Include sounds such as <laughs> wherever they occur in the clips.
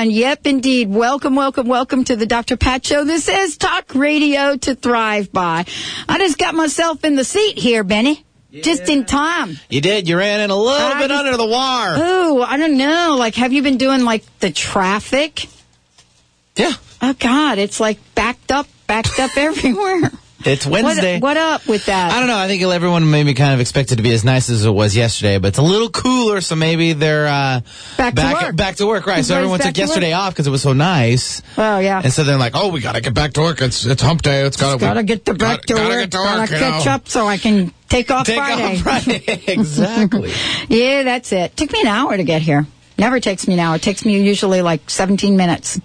Everyone. Yep, indeed. Welcome, welcome, welcome to the Dr. Pat Show. This is Talk Radio to Thrive By. I just got myself in the seat here, Benny. Yeah. Just in time. You did. You ran in a little I bit just, under the wire. Oh, I don't know. Like, have you been doing like the traffic? Yeah. Oh God, it's like backed up, backed up <laughs> everywhere. It's Wednesday. What, what, up with that? I don't know. I think everyone maybe kind of expected to be as nice as it was yesterday, but it's a little cooler, so maybe they're uh, back, back, to work. Back to work, right? so everyone took yesterday off because it was so nice. Oh yeah. And so they're like, "Oh, we got to get back to work. It's it's hump day. It's got to get to back to gotta work. Get to work. Gotta catch know? up so I can take off take Friday. Off Friday. <laughs> exactly. <laughs> yeah, that's it. Took me an hour to get here. Never takes me an hour. It takes me usually like 17 minutes.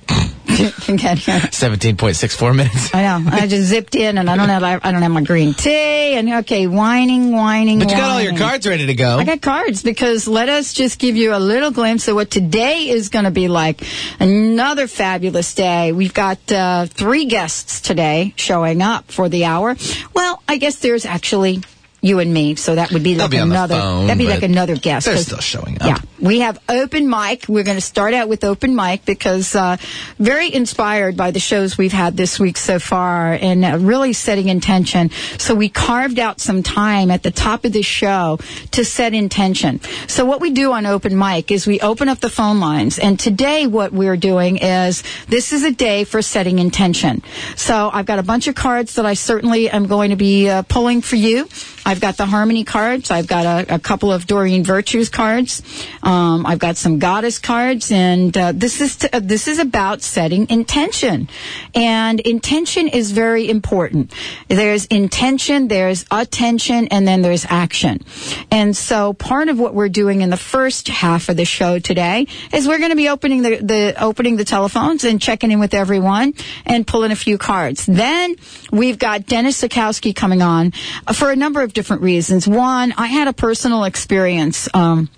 <laughs> can get here. 17.64 minutes. I know. I just zipped in and I don't have I don't have my green tea and okay, whining, whining. But you whining. got all your cards ready to go. I got cards because let us just give you a little glimpse of what today is going to be like. Another fabulous day. We've got uh, three guests today showing up for the hour. Well, I guess there's actually you and me. So that would be like be another. Phone, that'd be like another guest. They're still showing up. Yeah, we have open mic. We're going to start out with open mic because uh, very inspired by the shows we've had this week so far, and uh, really setting intention. So we carved out some time at the top of the show to set intention. So what we do on open mic is we open up the phone lines, and today what we're doing is this is a day for setting intention. So I've got a bunch of cards that I certainly am going to be uh, pulling for you. I've got the Harmony cards. I've got a, a couple of Doreen Virtues cards. Um, I've got some Goddess cards, and uh, this is t- uh, this is about setting intention, and intention is very important. There's intention, there's attention, and then there's action. And so, part of what we're doing in the first half of the show today is we're going to be opening the, the opening the telephones and checking in with everyone and pulling a few cards. Then we've got Dennis Sikowski coming on for a number of different reasons. One, I had a personal experience. Um,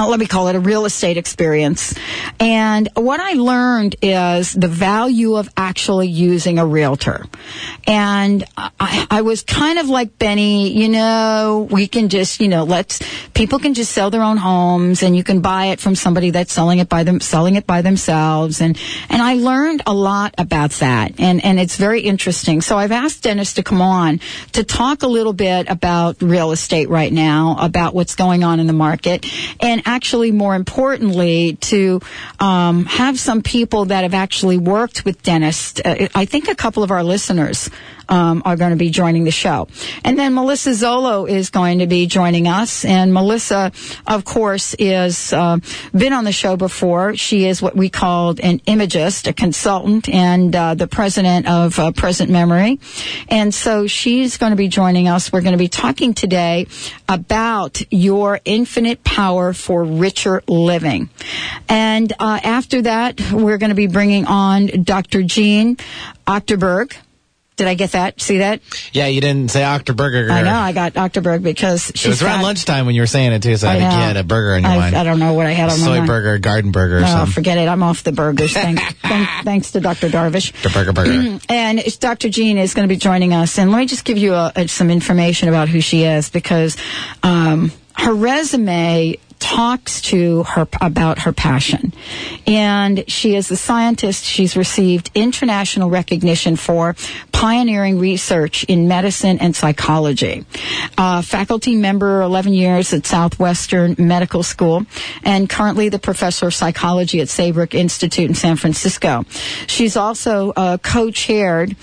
uh, let me call it a real estate experience. And what I learned is the value of actually using a realtor. And I, I, was kind of like Benny, you know, we can just, you know, let's, people can just sell their own homes and you can buy it from somebody that's selling it by them, selling it by themselves. And, and I learned a lot about that. And, and it's very interesting. So I've asked Dennis to come on to talk a little bit about real estate right now, about what's going on in the market. And actually, more importantly, to um, have some people that have actually worked with Dennis. Uh, I think a couple of our listeners um, are going to be joining the show. And then Melissa Zolo is going to be joining us. And Melissa, of course, is uh, been on the show before. She is what we called an imagist, a consultant, and uh, the president of uh, Present Memory. And so she's going to be joining us. We're going to be talking today about your infinite power for richer living. And uh, after that, we're going to be bringing on Dr. Jean Achterberg. Did I get that? See that? Yeah, you didn't say Octoburger. I know I got Octoberg because she's It was around lunchtime when you were saying it too, so I, I think you had a burger in your I, mind. I don't know what I had on Soy my mind. Soy burger, garden burger, or. Oh, something. forget it. I'm off the burgers. Thanks, <laughs> thanks, thanks to Dr. Darvish. The burger burger. <clears throat> And Dr. Jean is going to be joining us. And let me just give you a, a, some information about who she is because um, her resume talks to her about her passion. And she is a scientist. She's received international recognition for pioneering research in medicine and psychology. Uh, faculty member 11 years at Southwestern Medical School and currently the professor of psychology at Saybrook Institute in San Francisco. She's also uh, co-chaired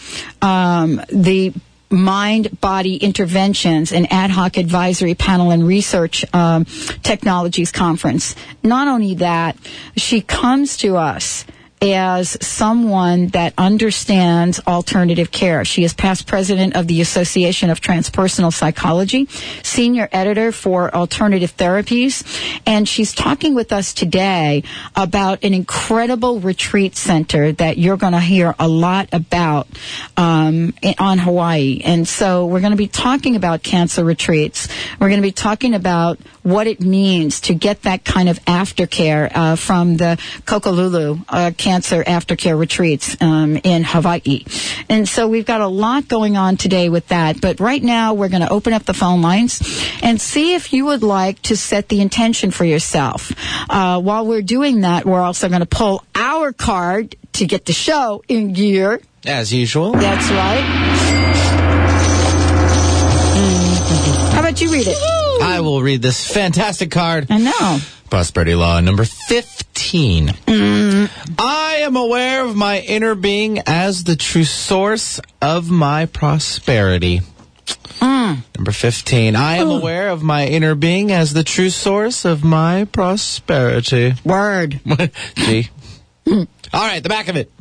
um, the mind body interventions and ad hoc advisory panel and research um, technologies conference. Not only that, she comes to us as someone that understands alternative care. She is past president of the Association of Transpersonal Psychology, senior editor for alternative therapies, and she's talking with us today about an incredible retreat center that you're going to hear a lot about um, on Hawaii. And so we're going to be talking about cancer retreats. We're going to be talking about what it means to get that kind of aftercare uh, from the Kokolulu uh, Cancer Aftercare Retreats um, in Hawaii. And so we've got a lot going on today with that. But right now, we're going to open up the phone lines and see if you would like to set the intention for yourself. Uh, while we're doing that, we're also going to pull our card to get the show in gear. As usual. That's right. How about you read it? I will read this fantastic card. I know. Prosperity Law number 15. I am aware of my inner being as the true source of my prosperity. Number 15. I am aware of my inner being as the true source of my prosperity. Word. <laughs> See? All right, the back of it.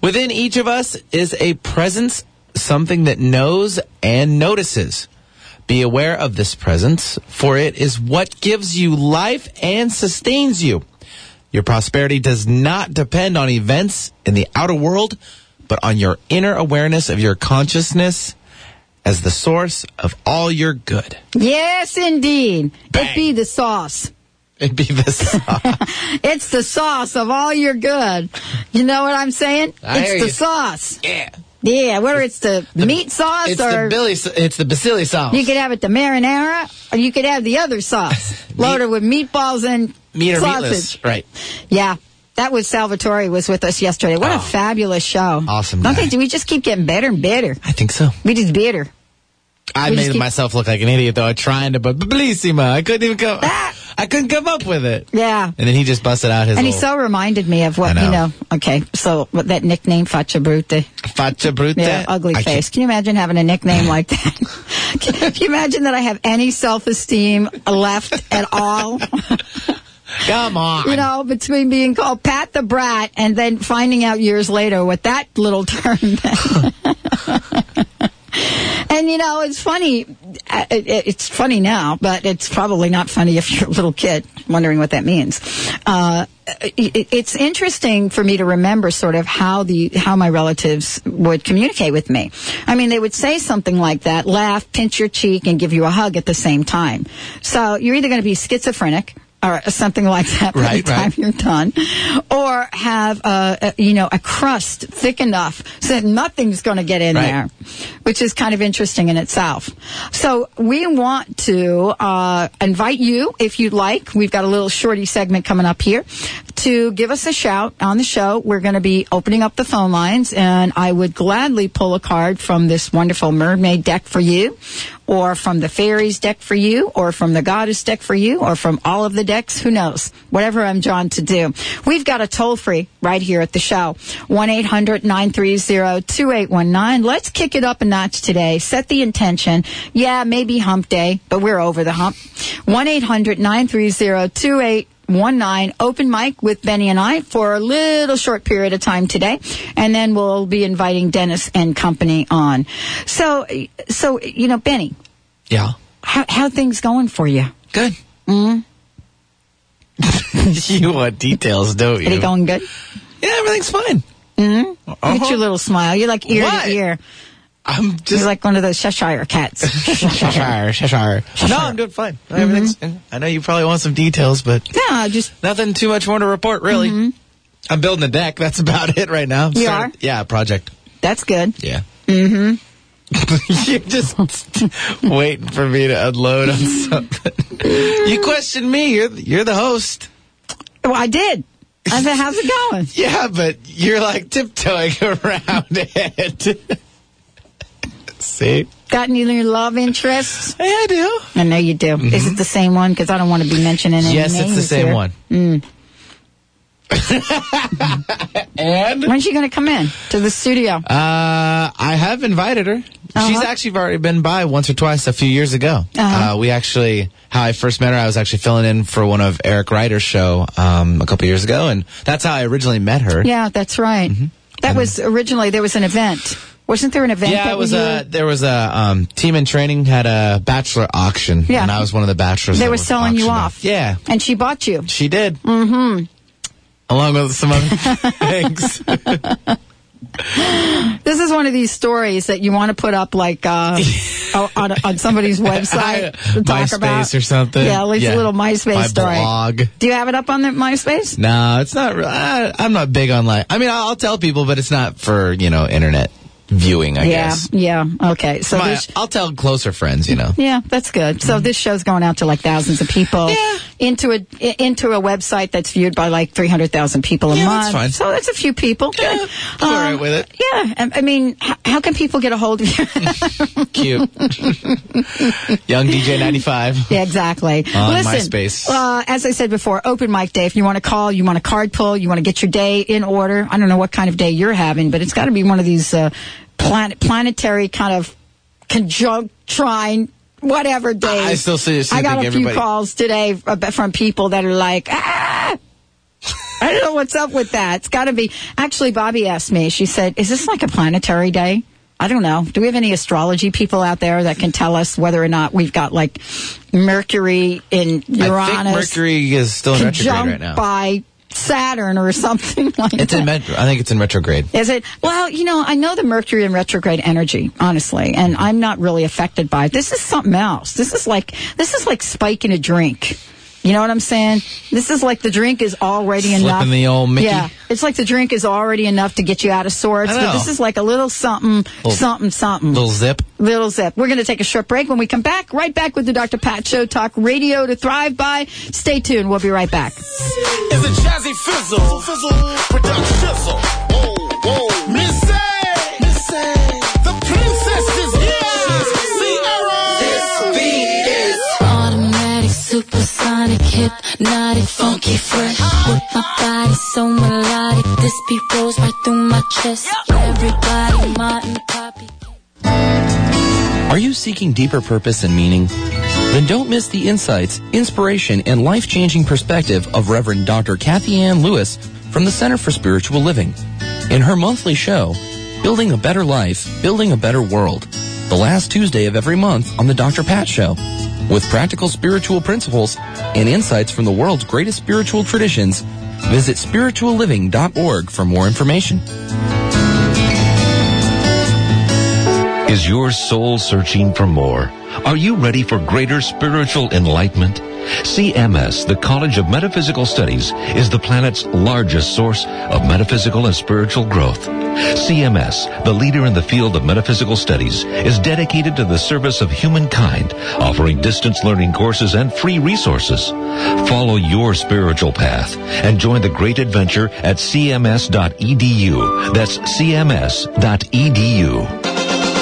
Within each of us is a presence, something that knows and notices. Be aware of this presence, for it is what gives you life and sustains you. Your prosperity does not depend on events in the outer world, but on your inner awareness of your consciousness as the source of all your good. Yes, indeed. Bang. It be the sauce. It be the <laughs> sauce. It's the sauce of all your good. You know what I'm saying? I it's the you. sauce. yeah. Yeah, whether it's the, meat sauce It's or the Billy. It's the Basili sauce. you could have it the marinara or you could have the other sauce <laughs> loaded with meatballs and meat or sausage. meatless, right? Yeah. That was Salvatore was with us yesterday. What Oh. a fabulous show. Awesome Don't they, do we just keep getting better and better? I think so. We just better. I made keep- myself look like an idiot though, trying to, but Bellissima. I couldn't even come. Ah! <laughs> I couldn't come up with it. Yeah. And then he just busted out his And he little so reminded me of what, I you know. know, okay, so what that nickname, Faccia Brute. faccia brutta. Yeah, ugly I face. Can you imagine having a nickname <laughs> like that? <laughs> Can you imagine that I have any self-esteem left at all? Come on. you know, between being called Pat the Brat and then finding out years later what that little term meant. And you know, it's funny. uh, It, it- it's funny now, but it's probably not funny if you're a little kid wondering what that means. Uh, it's interesting for me to remember sort of how the how my relatives would communicate with me. I mean, they would say something like that, laugh, pinch your cheek, and give you a hug at the same time. So you're either going to be schizophrenic or something like that by Right, the time right. you're done, or have a, a you know a crust thick enough so that nothing's going to get in Right. there, which is kind of interesting in itself. So we want to uh, invite you, if you'd like. We've got a little shorty segment coming up here to give us a shout on the show. We're going to be opening up the phone lines, and I would gladly pull a card from this wonderful mermaid deck for you, or from the fairies deck for you, or from the goddess deck for you, or from all of the decks. Who knows? Whatever I'm drawn to do. We've got a toll free right here at the show 1 800 930 2819. Let's kick it up a notch today. Set the intention. Yeah, maybe hump day, but we're over the hump. 1 800 930 2819. One nine open mic with Benny and I for a little short period of time today, and then we'll be inviting Dennis and company on. So, so you know, Benny, Yeah. how how things going for you? Good. Mm. <laughs> you want details, don't you? Are they you? going good? yeah, everything's fine. mm Look at your little smile. You're like ear What? to ear. I'm You're just like one of those Cheshire cats. <laughs> Cheshire, Cheshire. No, I'm doing fine. Mm-hmm. Everything's. I know you probably want some details, but no, just nothing too much more to report, really. I'm building a deck. That's <laughs> about it right now. Mm-hmm. You Started- are? Yeah, project. that's good. Yeah. Mm-hmm. <laughs> You're just <laughs> waiting for me to unload on something. you question me. You're you're the host. Well, I did. I said, how's it going? <laughs> Yeah, but you're like tiptoeing around it. See? Got any new love interests? Yeah, I do. I know you do. Is it the same one? Because I don't want to be mentioning any Mm-hmm. Yes, it's the same here. one. <laughs> and When's she going to come in to the studio? uh, I have invited her. She's actually already been by once or twice a few years ago. Uh-huh. Uh, we actually, how I first met her, I was actually filling in for one of Eric Ryder's show um, a couple years ago, and that's how I originally met her. Yeah, that's right. Mm-hmm. That was originally there was an event. Wasn't there an event? Yeah, that it was a there was a um, team in training had a bachelor auction, Yeah. and I was one of the bachelors. They were selling you auctioned off. Yeah, and she bought you. she did. Mm-hmm. Along with some other <laughs> things. This is one of these stories that you want to put up like uh, <laughs> on, on somebody's website <laughs> to talk MySpace about or something. Yeah, at least a little MySpace My story. blog. Do you have it up on the MySpace? No, it's not. I, I'm not big on like. I mean, I'll tell people, but it's not for you know internet viewing. I yeah, guess. yeah. Okay, so My, this. I'll tell closer friends. You know. Yeah, that's good. So this show's going out to like thousands of people Mm-hmm. Yeah. into a into a website that's viewed by like three hundred thousand people a Yeah, month. that's fine. So that's a few people. Good. Yeah, I'm all right with it. Yeah, I, I mean, h- how can people get a hold of you? <laughs> Cute. <laughs> Young DJ 95. <laughs> Yeah, exactly. On Listen, MySpace. Uh, as I said before, open mic day. If you want to call, you want a card pull, you want to get your day in order. I don't know what kind of day you're having, but it's got to be one of these uh, planet planetary kind of conjunctrine. Whatever day. I still see- I got a few everybody- calls today from people that are like, ah, <laughs> I don't know what's up with that. It's got to be. Actually, Bobby asked me. She said, "Is this like a planetary day?" I don't know. Do we have any astrology people out there that can tell us whether or not we've got like Mercury in Uranus Mercury is still in retrograde right now. by Saturn or something <laughs> like It's that? in. Met- I think it's in retrograde. Is it? Well, you know, I know the Mercury in retrograde energy, honestly, and I'm not really affected by it. This is something else. This is like this is like spiking a drink. You know what I'm saying? This is like the drink is already Flipping enough. the old Mickey. Yeah, it's like the drink is already enough to get you out of sorts. I But this is like a little something, something, something. Little zip. Little zip. We're going to take a short break. When we come back, right back with the Dr. Pat Show. Talk radio to thrive by. Stay tuned. We'll be right back. is a jazzy fizzle. Fizzle, production shizzle. Supersonic, hypnotic, funky, fresh. With my body so melodic, this beat rolls right through my chest. Everybody, Martin, Poppy. Are you seeking deeper purpose and meaning? Then don't miss the insights, inspiration, and life changing perspective of Reverend Dr. Kathy Ann Lewis from the Center for Spiritual Living. In her monthly show, Building a Better Life, Building a Better World, the last Tuesday of every month on The Dr. Pat Show, with practical spiritual principles and insights from the world's greatest spiritual traditions. Visit spiritualliving.org for more information. Is your soul searching for more? Are you ready for greater spiritual enlightenment? CMS, the College of Metaphysical Studies, is the planet's largest source of metaphysical and spiritual growth. CMS, the leader in the field of metaphysical studies, is dedicated to the service of humankind, offering distance learning courses and free resources. Follow your spiritual path and join the great adventure at cms.edu. That's cms.edu.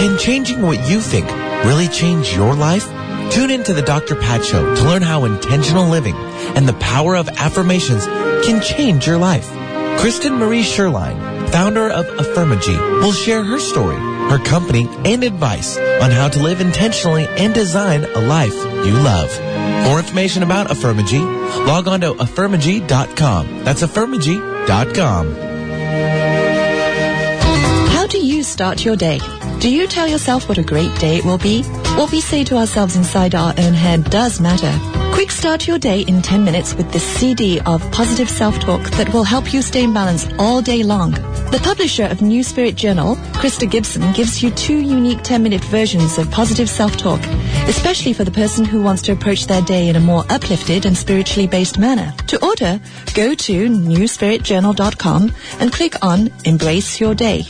Can changing what you think really change your life? Tune in to the Dr. Pat Show to learn how intentional living and the power of affirmations can change your life. Kristen Marie Sherline, founder of Affirmagy, will share her story, her company, and advice on how to live intentionally and design a life you love. For information about Affirmagy, log on to affirmagy.com. That's affirmagy.com. How do you start your day? Do you tell yourself what a great day it will be? What we say to ourselves inside our own head does matter. Quick start your day in 10 minutes with this CD of positive self-talk that will help you stay in balance all day long. The publisher of New Spirit Journal, Krista Gibson, gives you two unique 10-minute versions of positive self-talk, especially for the person who wants to approach their day in a more uplifted and spiritually based manner. To order, go to newspiritjournal.com and click on Embrace Your Day.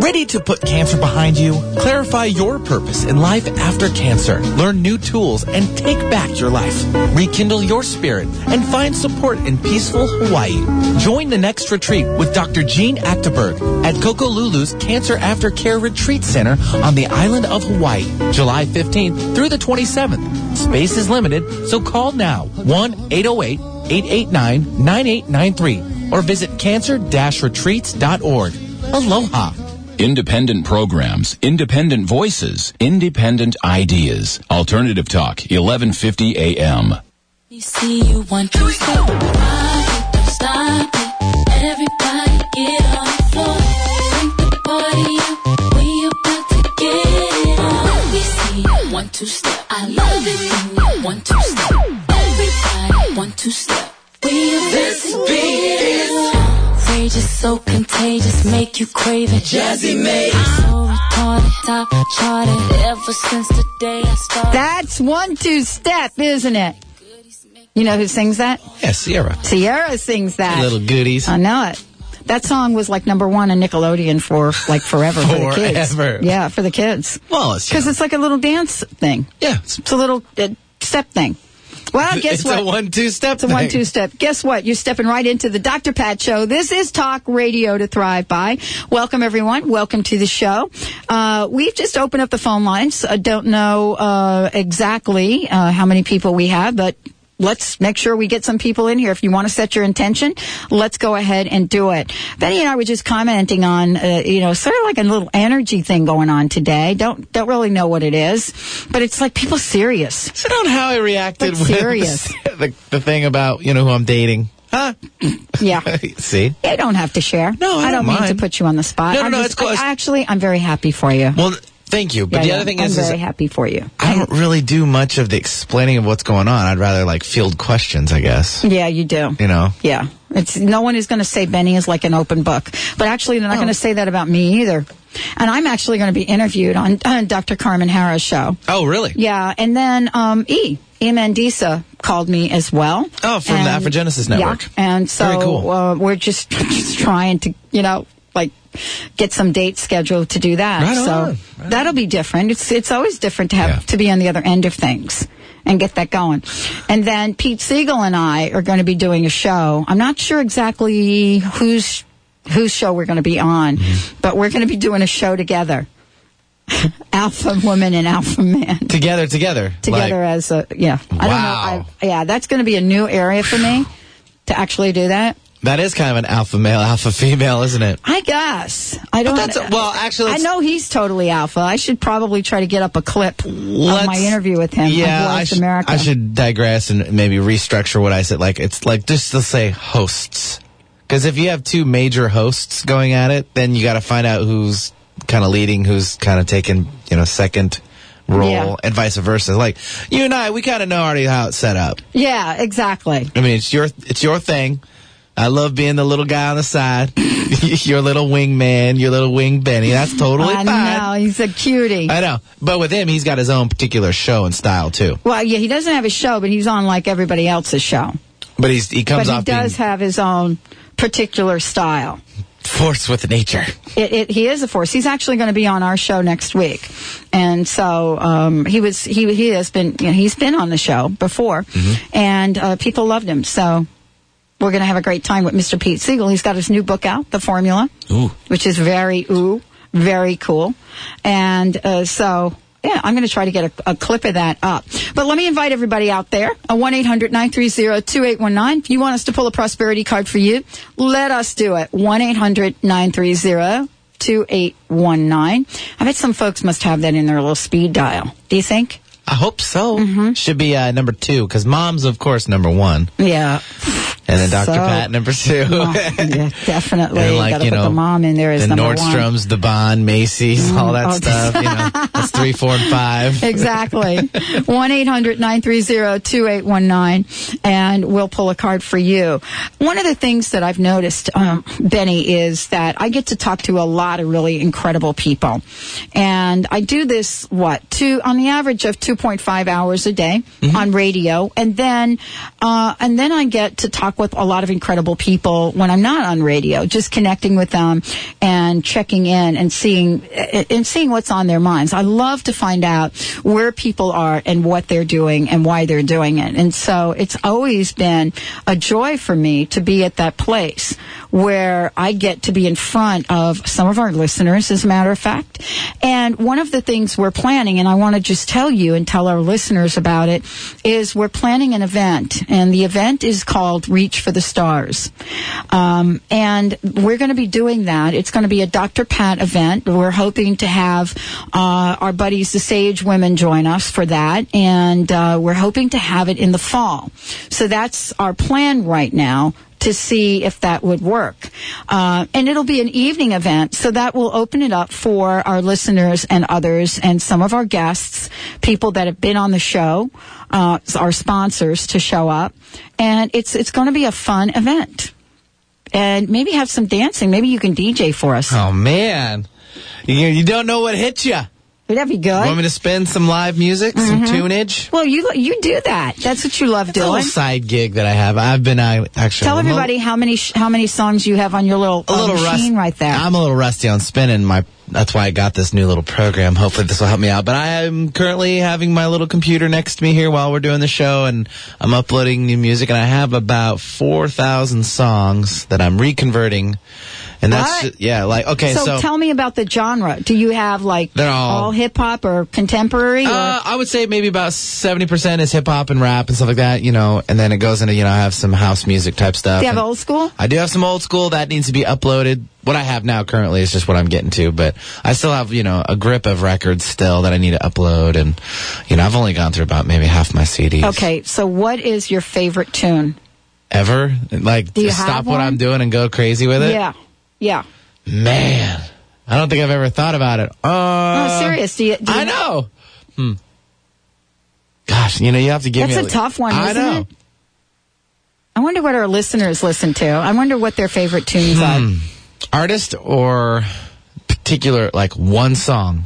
Ready to put cancer behind you? Clarify your purpose in life after cancer. Learn new tools and take back your life. Rekindle your spirit and find support in peaceful Hawaii. Join the next retreat with Dr. Jean Achterberg at Kokolulu's Cancer Aftercare Retreat Center on the island of Hawaii, July 15th through the 27th. Space is limited, so call now 1-808-889-9893 or visit cancer-retreats.org. Aloha. Independent programs, independent voices, independent ideas. Alternative Talk, 1150 AM. You see you want to stop, it, stop it. Everybody get on the floor, drink the party up. We about to get it on. See step. I love it when you one two step. Everybody step. We about to get it on. Outrageous, so contagious, make you crave it. Jazzy made So retarded, top charted. Ever since the day I started. That's one two step, isn't it? You know who sings that? Yeah, Ciara. Ciara sings that. Little goodies. I know it. That song was like number one on Nickelodeon for like forever for the kids. Forever. Yeah, for the kids. Well, it's Because it's like a little dance thing. yeah, it's, It's a little uh, step thing. Well, guess it's what? a one-two step. It's a one two step. Guess what? You're stepping right into the Dr. Pat Show. This is Talk Radio to Thrive By. Welcome, everyone. Welcome to the show. Uh, we've just opened up the phone lines. I don't know uh, exactly uh, how many people we have, but let's make sure we get some people in here. If you want to set your intention, let's go ahead and do it. Benny and I were just commenting on, uh, you know, sort of like a little energy thing going on today. Don't don't really know what it is, but it's like people serious. Sit on how I reacted Like with serious. <laughs> the, the thing about you know who I'm dating. Huh? <laughs> Yeah. See? You don't have to share. No, I don't, don't mean to put you on the spot. No, no, I'm no, just- it's cool. I- actually, I'm very happy for you. Well, thank you. But Yeah, the yeah, other thing I'm is, is very happy for you. I don't really do much of the explaining of what's going on. I'd rather like field questions, I guess. Yeah, you do. You know? Yeah, it's no one is going to say Benny is like an open book, but actually they're not going to say that about me either. And I'm actually going to be interviewed on, on Dr. Carmen Harris show. Oh, really? Yeah, and then um, E. E. Mandisa called me as well. Oh, from the Afrogenesis Network. Yeah, and so Very cool. uh, we're just <laughs> just trying to, you know, like get some dates scheduled to do that. Right so on, right that'll be different. It's it's always different to have Yeah. to be on the other end of things and get that going. And then Pete Siegel and I are going to be doing a show. I'm not sure exactly whose whose show we're going to be on, Mm-hmm. but we're going to be doing a show together. <laughs> alpha woman and alpha man Together, together. together Like, as a yeah. I don't know. Wow. I, yeah, that's going to be a new area for me to actually do that. That is kind of an alpha male, alpha female, isn't it? I guess I don't. that's- well, actually, I know he's totally alpha. I should probably try to get up a clip of my interview with him. Yeah, I, should-. I should digress and maybe restructure what I said. Like it's like just to say hosts, because if you have two major hosts going at it, then you got to find out who's kind of leading, who's kind of taking you know second role, Yeah. and vice versa. Like you and I, we kind of know already how it's set up. Yeah, exactly. I mean, it's your it's your thing. I love being the little guy on the side, <laughs> your little wingman, your little wing Benny. That's totally I fine. I know he's a cutie. I know, but with him, he's got his own particular show and style too. well, yeah, he doesn't have a show, but he's on like everybody else's show. But he's he comes But he does being have his own particular style. force with nature. It, it, he is a force. He's actually going to be on our show next week, and so um, he was. He he has been. You know, he's been on the show before, Mm-hmm. and uh, people loved him. So we're going to have a great time with Mr. Pete Siegel. He's got his new book out, The Formula, Ooh. which is very ooh, very cool, and uh, so. Yeah, I'm going to try to get a, a clip of that up. But let me invite everybody out there. A 1-800-930-2819. If you want us to pull a prosperity card for you, let us do it. 1-800-930-2819. I bet some folks must have that in their little speed dial. Do you think? I hope so. Mm-hmm. Should be uh, number two because mom's of course number one, Yeah. And then Dr. So- Pat number two. Mom, yeah, <laughs> definitely. And like Gotta you put know, the mom in there as the number one. Nordstroms, the Bon, Macy's, all that oh, stuff. You know, that's three, four, and five. <laughs> Exactly. 1-800-930-2819 and we'll pull a card for you. One of the things that I've noticed, um, Benny, is that I get to talk to a lot of really incredible people. And I do this, what, two, on the average of 2.5 hours a day on radio. And then, uh, and then I get to talk with a lot of incredible people when I'm not on radio, just connecting with them and checking in and seeing and seeing what's on their minds. I love to find out where people are and what they're doing and why they're doing it. And so it's always been a joy for me to be at that place where I get to be in front of some of our listeners, as a matter of fact. And one of the things we're planning, and I want to just tell you and tell our listeners about it, is we're planning an event. And the event is called Reach for the Stars. Um, and we're going to be doing that. It's going to be a Dr. Pat event. We're hoping to have uh, our buddies, the Sage Women, join us for that. And uh, we're hoping to have it in the fall. So that's our plan right now to see if that would work. Uh, and it'll be an evening event, so that will open it up for our listeners and others and some of our guests, people that have been on the show, uh, our sponsors to show up. And it's, it's going to be a fun event. And maybe have some dancing. Maybe you can DJ for us. Oh man, you, you don't know what hit you. That'd be good. Want me to spin some live music, some Mhm. tunage? well, you you do that. That's what you love It's a little side gig that I have. I've been uh, actually Tell everybody how many sh- how many songs you have on your little, a uh, little machine rust- right there. I'm a little rusty on spinning. My that's why I got this new little program. Hopefully this will help me out. But I am currently having my little computer next to me here while we're doing the show, and I'm uploading new music. And I have about four thousand songs that I'm reconverting. And that's What? yeah, like okay, so, so, tell me about the genre. Do you have like They're all- hip hop or contemporary? or? Uh, I would say maybe about seventy percent is hip hop and rap and stuff like that, you know, and then it goes into you know I have some house music type stuff. do you have old school? I do have some old school that needs to be uploaded. What I have now currently is just what I'm getting to, but I still have, you know, a grip of records still that I need to upload. And, you know, I've only gone through about maybe half my CDs. Okay, so what is your favorite tune? Ever? Like, Do you just have stop what? I'm doing and go crazy with it? Yeah, yeah. Man, I don't think I've ever thought about it. Uh, no, serious. Do you, do you I know. Hmm. Gosh, you know, you have to give That's me a tough one, I know. it? I wonder what our listeners listen to. I wonder what their favorite tunes Hmm. are. Artist or particular, like one song?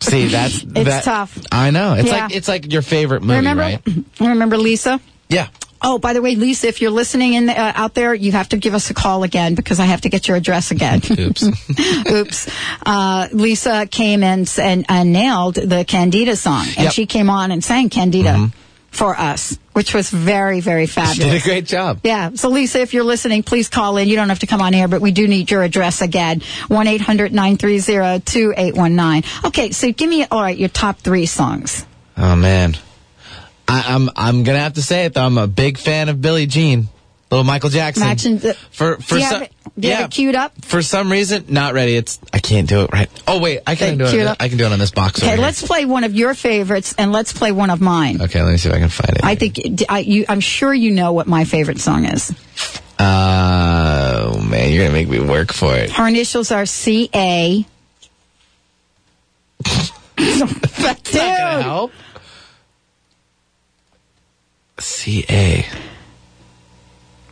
See, <laughs> that's It's that- tough. I know. It's Yeah. like it's like your favorite movie, remember, right? <clears throat> remember Lisa? Yeah. Oh, by the way, Lisa, if you're listening in the, uh, out there, you have to give us a call again because I have to get your address again. <laughs> Oops. <laughs> Oops. Uh, Lisa came and, and and nailed the Candida song, and Yep. Mm-hmm. she came on and sang Candida for us, which was very, very She fabulous. did a great job. Yeah. So, Lisa, if you're listening, please call in. You don't have to come on air, but we do need your address again. 1 800 930 2819. Okay. So, give me, all right, your top three songs. Oh man, I, I'm I'm gonna have to say it though. I'm a big fan of Billie Jean, little Michael Jackson. Imagine the- for for do you, some have, it, do you yeah have it queued up? for some reason not ready. It's I can't do it right. Oh wait, I can Okay, do it. up. I can do it on this box. Okay. Let's play one of your favorites and let's play one of mine. Okay, let me see if I can find it. I think, I, you, I'm sure you know what my favorite song is. Uh, oh man, you're gonna make me work for it. Her initials are C.A. <laughs> <laughs> That's not gonna help. C A.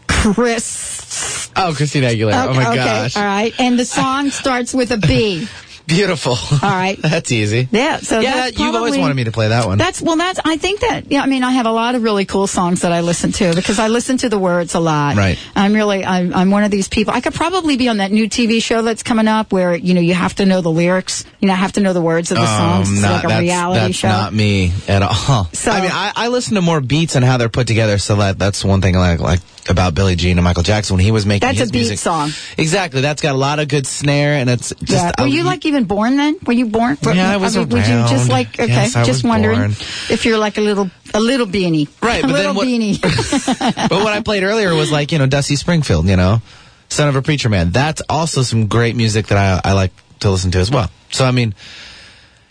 Chris. Oh, Christina Aguilera. oh my okay, gosh, All right. And the song starts with a B. <laughs> beautiful. <laughs> All right. That's easy. Yeah. So yeah, that- you've always wanted me to play that one. That's well. That's I think that yeah. I mean, I have a lot of really cool songs that I listen to because I listen to the words a lot. Right. I'm really I'm, I'm one of these people. I could probably be on that new TV show that's coming up where you know you have to know the lyrics. You know, I have to know the words of the songs. It's Um, not- like a reality that's show. not me at all. <laughs> So- I mean, I, I listen to more beats and how they're put together. So that that's one thing I like like about Billie Jean and Michael Jackson when he was making That's his a beat music. song. Exactly. That's got a lot of good snare and it's just. yeah. Were I- you like even born then? Were you born? Yeah, I was Would you just like okay? Yes, I just wondering born. if you're like a little a little beanie. Right, <laughs> A but then little what- beanie. <laughs> but what I played earlier was like you know Dusty Springfield, you know, Son of a Preacher Man. That's also some great music that I I like to listen to as well. So I mean.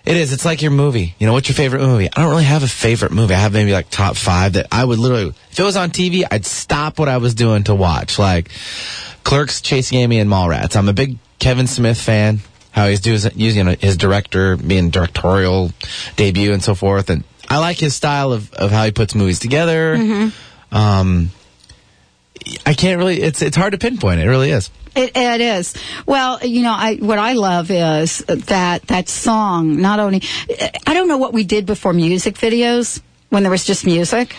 It is. It's like your movie. You know, what's your favorite movie? I don't really have a favorite movie. I have maybe like top five that I would literally, if it was on TV, I'd stop what I was doing to watch. Like Clerks, Chasing Amy, and Mallrats. I'm a big Kevin Smith fan. How he's doing, using his director, being directorial debut and so forth. And I like his style of, of how he puts movies together. Mm-hmm. Um, I can't really. It's it's hard to pinpoint. It really is. It, it is. Well, you know, I what I love is that that song. Not only, I don't know what we did before music videos when there was just music.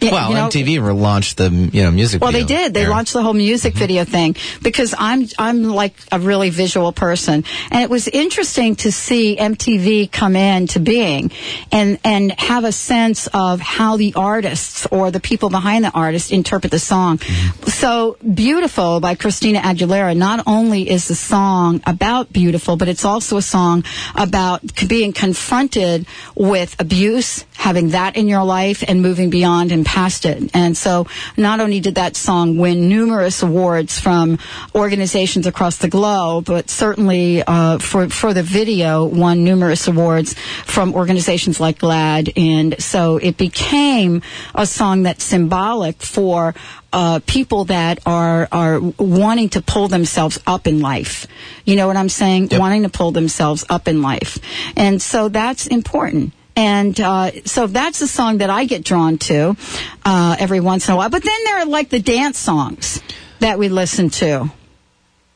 Yeah, well, you know- MTV launched the you know music. Video. Well, they did. They era. launched the whole music Mm-hmm. video thing because I'm I'm like a really visual person, and it was interesting to see MTV come into being and and have a sense of how the artists or the people behind the artist interpret the song. Mm-hmm. So beautiful by Christina Aguilera. Not only is the song about beautiful, but it's also a song about being confronted with abuse, having that in your life, and moving beyond and past it. And so, not only did that song win numerous awards from organizations across the globe, but certainly uh, for for the video won numerous awards from organizations like GLAAD. And so, it became a song that's symbolic for uh, people that are are wanting to pull themselves up in life. You know what I'm saying? Wanting to pull themselves up in life, and so that's important. And uh, so that's a song that I get drawn to uh, every once in a while. But then there are like the dance songs that we listen to,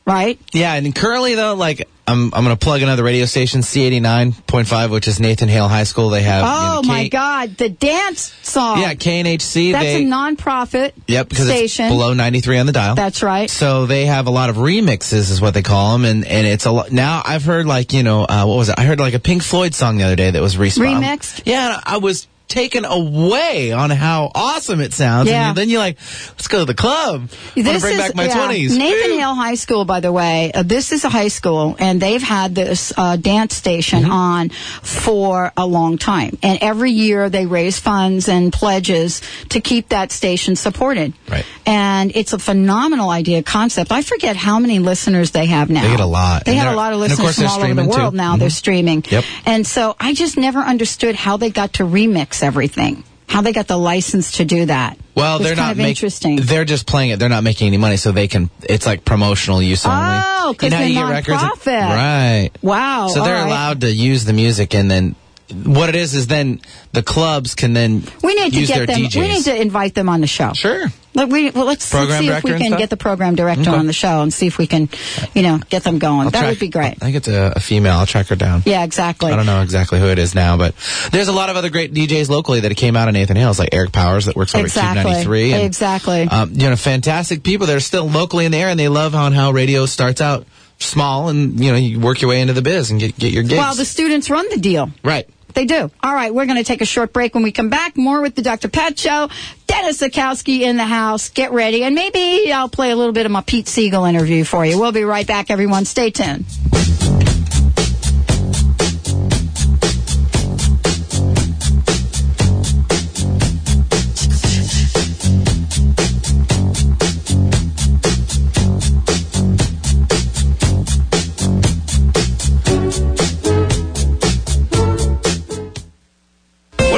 right? Yeah, and currently though, like I'm I'm gonna plug another radio station, C eighty nine point five, which is Nathan Hale High School. They have Oh you know, my K- God, the dance song. Yeah, KNHC. That's they a nonprofit yep because station. it's below ninety three on the dial. That's right. So they have a lot of remixes, is what they call them, and and it's a lot. Now I've heard like you know uh, what was it? I heard like a Pink Floyd song the other day that was respun. Remixed? Yeah, I was taken away on how awesome it sounds. Yeah. And then you're like, let's go to the club. To bring back my yeah, twenties. Nathan Hale High School, by the way, uh, this is a high school, and they've had this uh, dance station Mm-hmm. on for a long time. And every year they raise funds and pledges to keep that station supported. Right. And it's a phenomenal idea, concept. I forget how many listeners they have now. They get a lot. They And have a lot of and of listeners from all over the streaming, too. world now. They're Mhm. streaming. Yep. And so I just never understood how they got to remix everything. How they got the license to do that. Well, they're kind not of make- interesting. They're just playing it. They're not making any money, so they can. It's like promotional use only. Oh, 'cause You know they're you get records? nonprofit. right? Wow. So they're right. allowed to use the music, and then what it is is then the clubs can then We need to get them. DJs. We need to invite them on the show. Sure. Look, we, well, let's, let's see if we can get the program director Okay. on the show and see if we can, you know, get them going. I'll that track- would be great. I think it's a, a female. I'll track her down. Yeah, exactly. I don't know exactly who it is now, but there's a lot of other great DJs locally that came out of Nathan Hales, like Eric Powers that works over Exactly. at KUBE 93. And, Exactly. Um, you know, fantastic people that are still locally in the air, and they love on how radio starts out small, and you know, you work your way into the biz and get get your gigs. Well, the students run the deal. right. They do. All right, we're going to take a short break. When we come back, more with the Dr. Pat Show. Dennis Zakowski in the house. Get ready. And maybe I'll play a little bit of my Pete Siegel interview for you. We'll be right back, everyone. Stay tuned.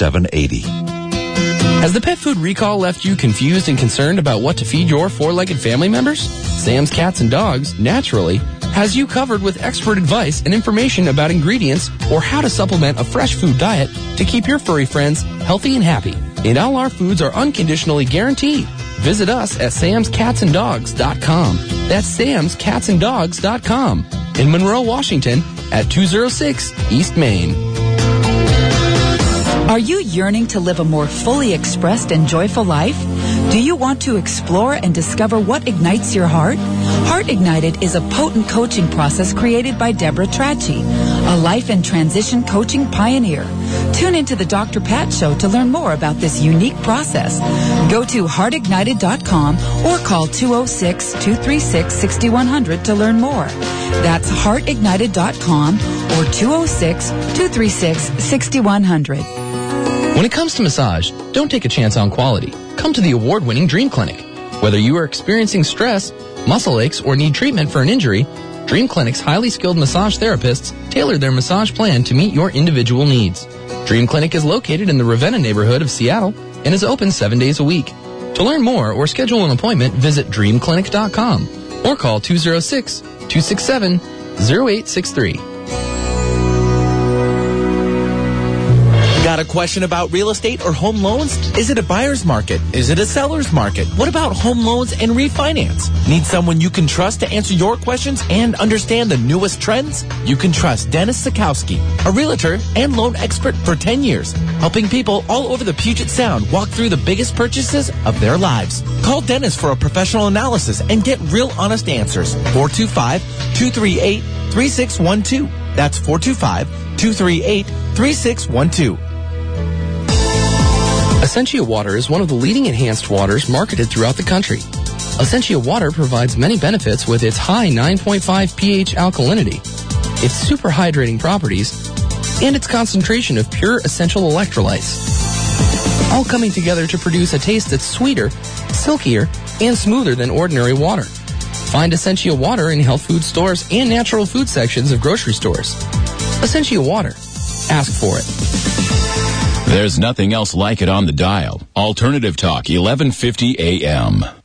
1-888-236-7780. Has the pet food recall left you confused and concerned about what to feed your four-legged family members? Sam's Cats and Dogs, naturally, has you covered with expert advice and information about ingredients or how to supplement a fresh food diet to keep your furry friends healthy and happy. And all our foods are unconditionally guaranteed. Visit us at samscatsanddogs.com. That's samscatsanddogs.com. In Monroe, Washington at 206 East Main. Are you yearning to live a more fully expressed and joyful life? Do you want to explore and discover what ignites your heart? Heart Ignited is a potent coaching process created by Deborah Trachy, a life and transition coaching pioneer. Tune into the Dr. Pat Show to learn more about this unique process. Go to heartignited.com or call 206-236-6100 to learn more. That's heartignited.com or 206-236-6100. When it comes to massage, don't take a chance on quality. Come to the award-winning Dream Clinic. Whether you are experiencing stress, muscle aches, or need treatment for an injury, Dream Clinic's highly skilled massage therapists tailor their massage plan to meet your individual needs. Dream Clinic is located in the Ravenna neighborhood of Seattle and is open seven days a week. To learn more or schedule an appointment, visit dreamclinic.com or call 206 267 0863. Got a question about real estate or home loans? Is it a buyer's market? Is it a seller's market? What about home loans and refinance? Need someone you can trust to answer your questions and understand the newest trends? You can trust Dennis Sikowski, a realtor and loan expert for 10 years, helping people all over the Puget Sound walk through the biggest purchases of their lives. Call Dennis for a professional analysis and get real honest answers. 425-238-3612. That's 425-238-3612. Essentia Water is one of the leading enhanced waters marketed throughout the country. Essentia Water provides many benefits with its high 9.5 pH alkalinity, its super hydrating properties, and its concentration of pure essential electrolytes. All coming together to produce a taste that's sweeter, silkier, and smoother than ordinary water. Find Essentia Water in health food stores and natural food sections of grocery stores. Essentia Water. Ask for it. There's nothing else like it on the dial. Alternative Talk, 1150 AM.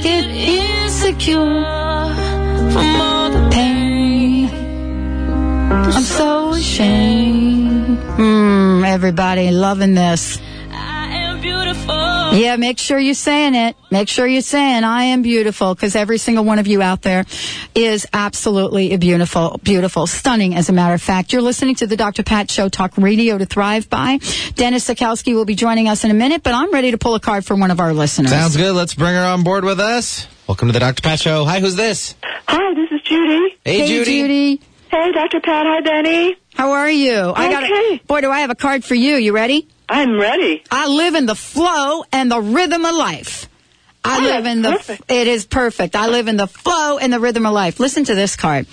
Get insecure from all the pain. I'm so ashamed. Mm, everybody loving this. I am beautiful. Yeah, make sure you're saying it. Make sure you're saying I am beautiful because every single one of you out there is absolutely beautiful, beautiful, stunning as a matter of fact. You're listening to the Dr. Pat Show Talk Radio to Thrive by. Dennis Sikowski will be joining us in a minute, but I'm ready to pull a card from one of our listeners. Sounds good. Let's bring her on board with us. Welcome to the Dr. Pat Show. Hi, who's this? Hi, this is Judy. Hey, Judy. Judy. Hey, Dr. Pat. Hi, Benny. How are you? I got Okay. a, boy, do I have a card for you. You ready? I'm ready. I live in the flow and the rhythm of life. I Oh, live in the, perfect. it is perfect. I live in the flow and the rhythm of life. Listen to this card.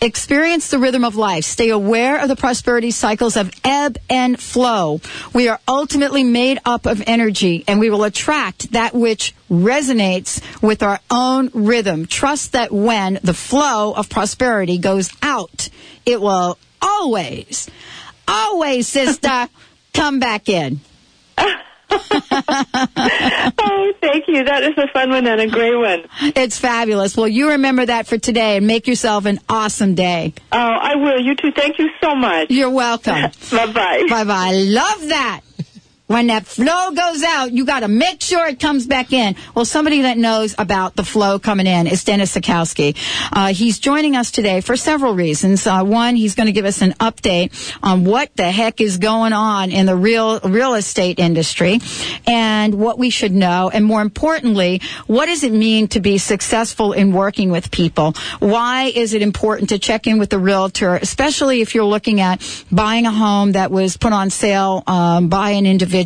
Experience the rhythm of life. Stay aware of the prosperity cycles of ebb and flow. We are ultimately made up of energy and we will attract that which resonates with our own rhythm. Trust that when the flow of prosperity goes out, it will always, always, sister, <laughs> come back in. <laughs> Oh, thank you. That is a fun one and a great one. It's fabulous. Well, you remember that for today and make yourself an awesome day. Oh, I will. You too. Thank you so much. You're welcome. <laughs> bye bye. Bye bye. I love that. When that flow goes out, you got to make sure it comes back in. Well, somebody that knows about the flow coming in is Dennis Sikowski. Uh, he's joining us today for several reasons. Uh, one, he's going to give us an update on what the heck is going on in the real real estate industry and what we should know, and more importantly, what does it mean to be successful in working with people? Why is it important to check in with the realtor, especially if you're looking at buying a home that was put on sale um, by an individual?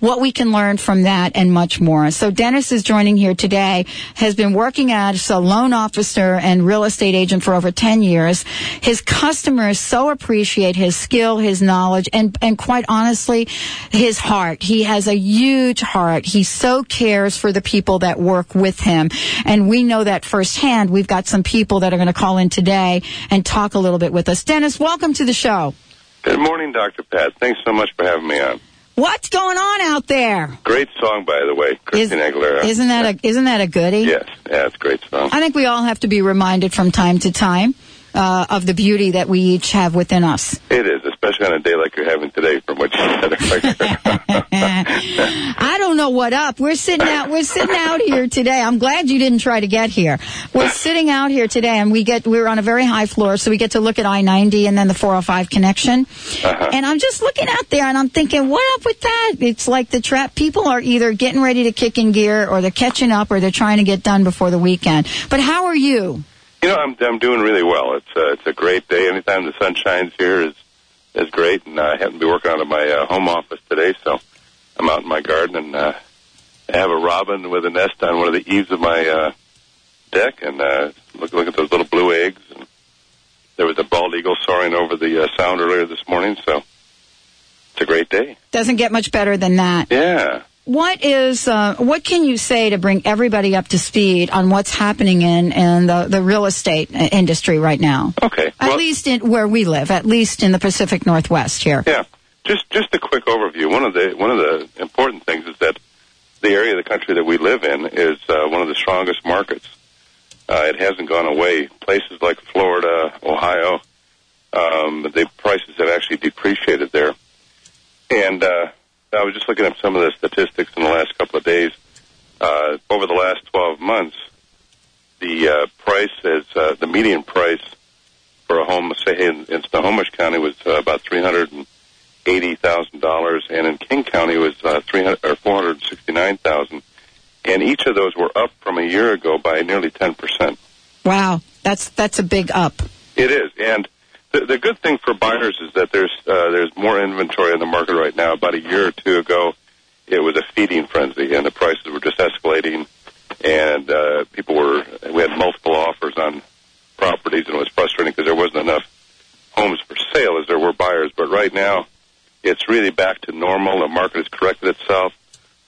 What we can learn from that and much more. So Dennis is joining here today. Has been working as a loan officer and real estate agent for over 10 years. His customers so appreciate his skill, his knowledge, and and quite honestly, his heart. He has a huge heart. He so cares for the people that work with him, and we know that firsthand. We've got some people that are going to call in today and talk a little bit with us. Dennis, welcome to the show. Good morning, Dr. Pat. Thanks so much for having me on. What's going on out there? Great song, by the way, Christina Aguilera. Isn't that a isn't that a goodie? Yes, yeah, it's a great song. I think we all have to be reminded from time to time uh, of the beauty that we each have within us. It is, especially on a day like you're having today, from what you said. <laughs> I don't know what up. We're sitting out. We're sitting out here today. I'm glad you didn't try to get here. We're sitting out here today, and we get we're on a very high floor, so we get to look at I-90 and then the 405 connection. Uh-huh. And I'm just looking out there, and I'm thinking, what up with that? It's like the trap. People are either getting ready to kick in gear, or they're catching up, or they're trying to get done before the weekend. But how are you? You know, I'm I'm doing really well. It's uh, it's a great day. Anytime the sun shines here is is great, and I happen to be working out of my uh, home office today, so I'm out in my garden and uh, I have a robin with a nest on one of the eaves of my uh, deck, and uh, look look at those little blue eggs. And there was a bald eagle soaring over the uh, sound earlier this morning, so it's a great day. Doesn't get much better than that. Yeah. What is uh, what can you say to bring everybody up to speed on what's happening in in the, the real estate industry right now? Okay. At least in where we live, at least in the Pacific Northwest here. Yeah. Just just a quick overview. One of the one of the important things is that the area of the country that we live in is uh, one of the strongest markets. Uh, it hasn't gone away. Places like Florida, Ohio, um, the prices have actually depreciated there. And uh, I was just looking at some of the statistics in the last couple of days. Uh, over the last 12 months, the uh, price is uh, the median price for a home, say in, in Snohomish County, was uh, about three hundred and eighty thousand dollars, and in King County was uh, three hundred or four hundred sixty nine thousand. And each of those were up from a year ago by nearly ten percent. Wow, that's that's a big up. It is, and the, the good thing for buyers is that there's uh, there's more inventory on the market right now. About a year or two ago, it was a feeding frenzy, and the prices were just escalating, and uh, people were we had multiple offers on properties, and it was frustrating because there wasn't enough homes for sale as there were buyers. But right now, it's really back to normal. The market has corrected itself.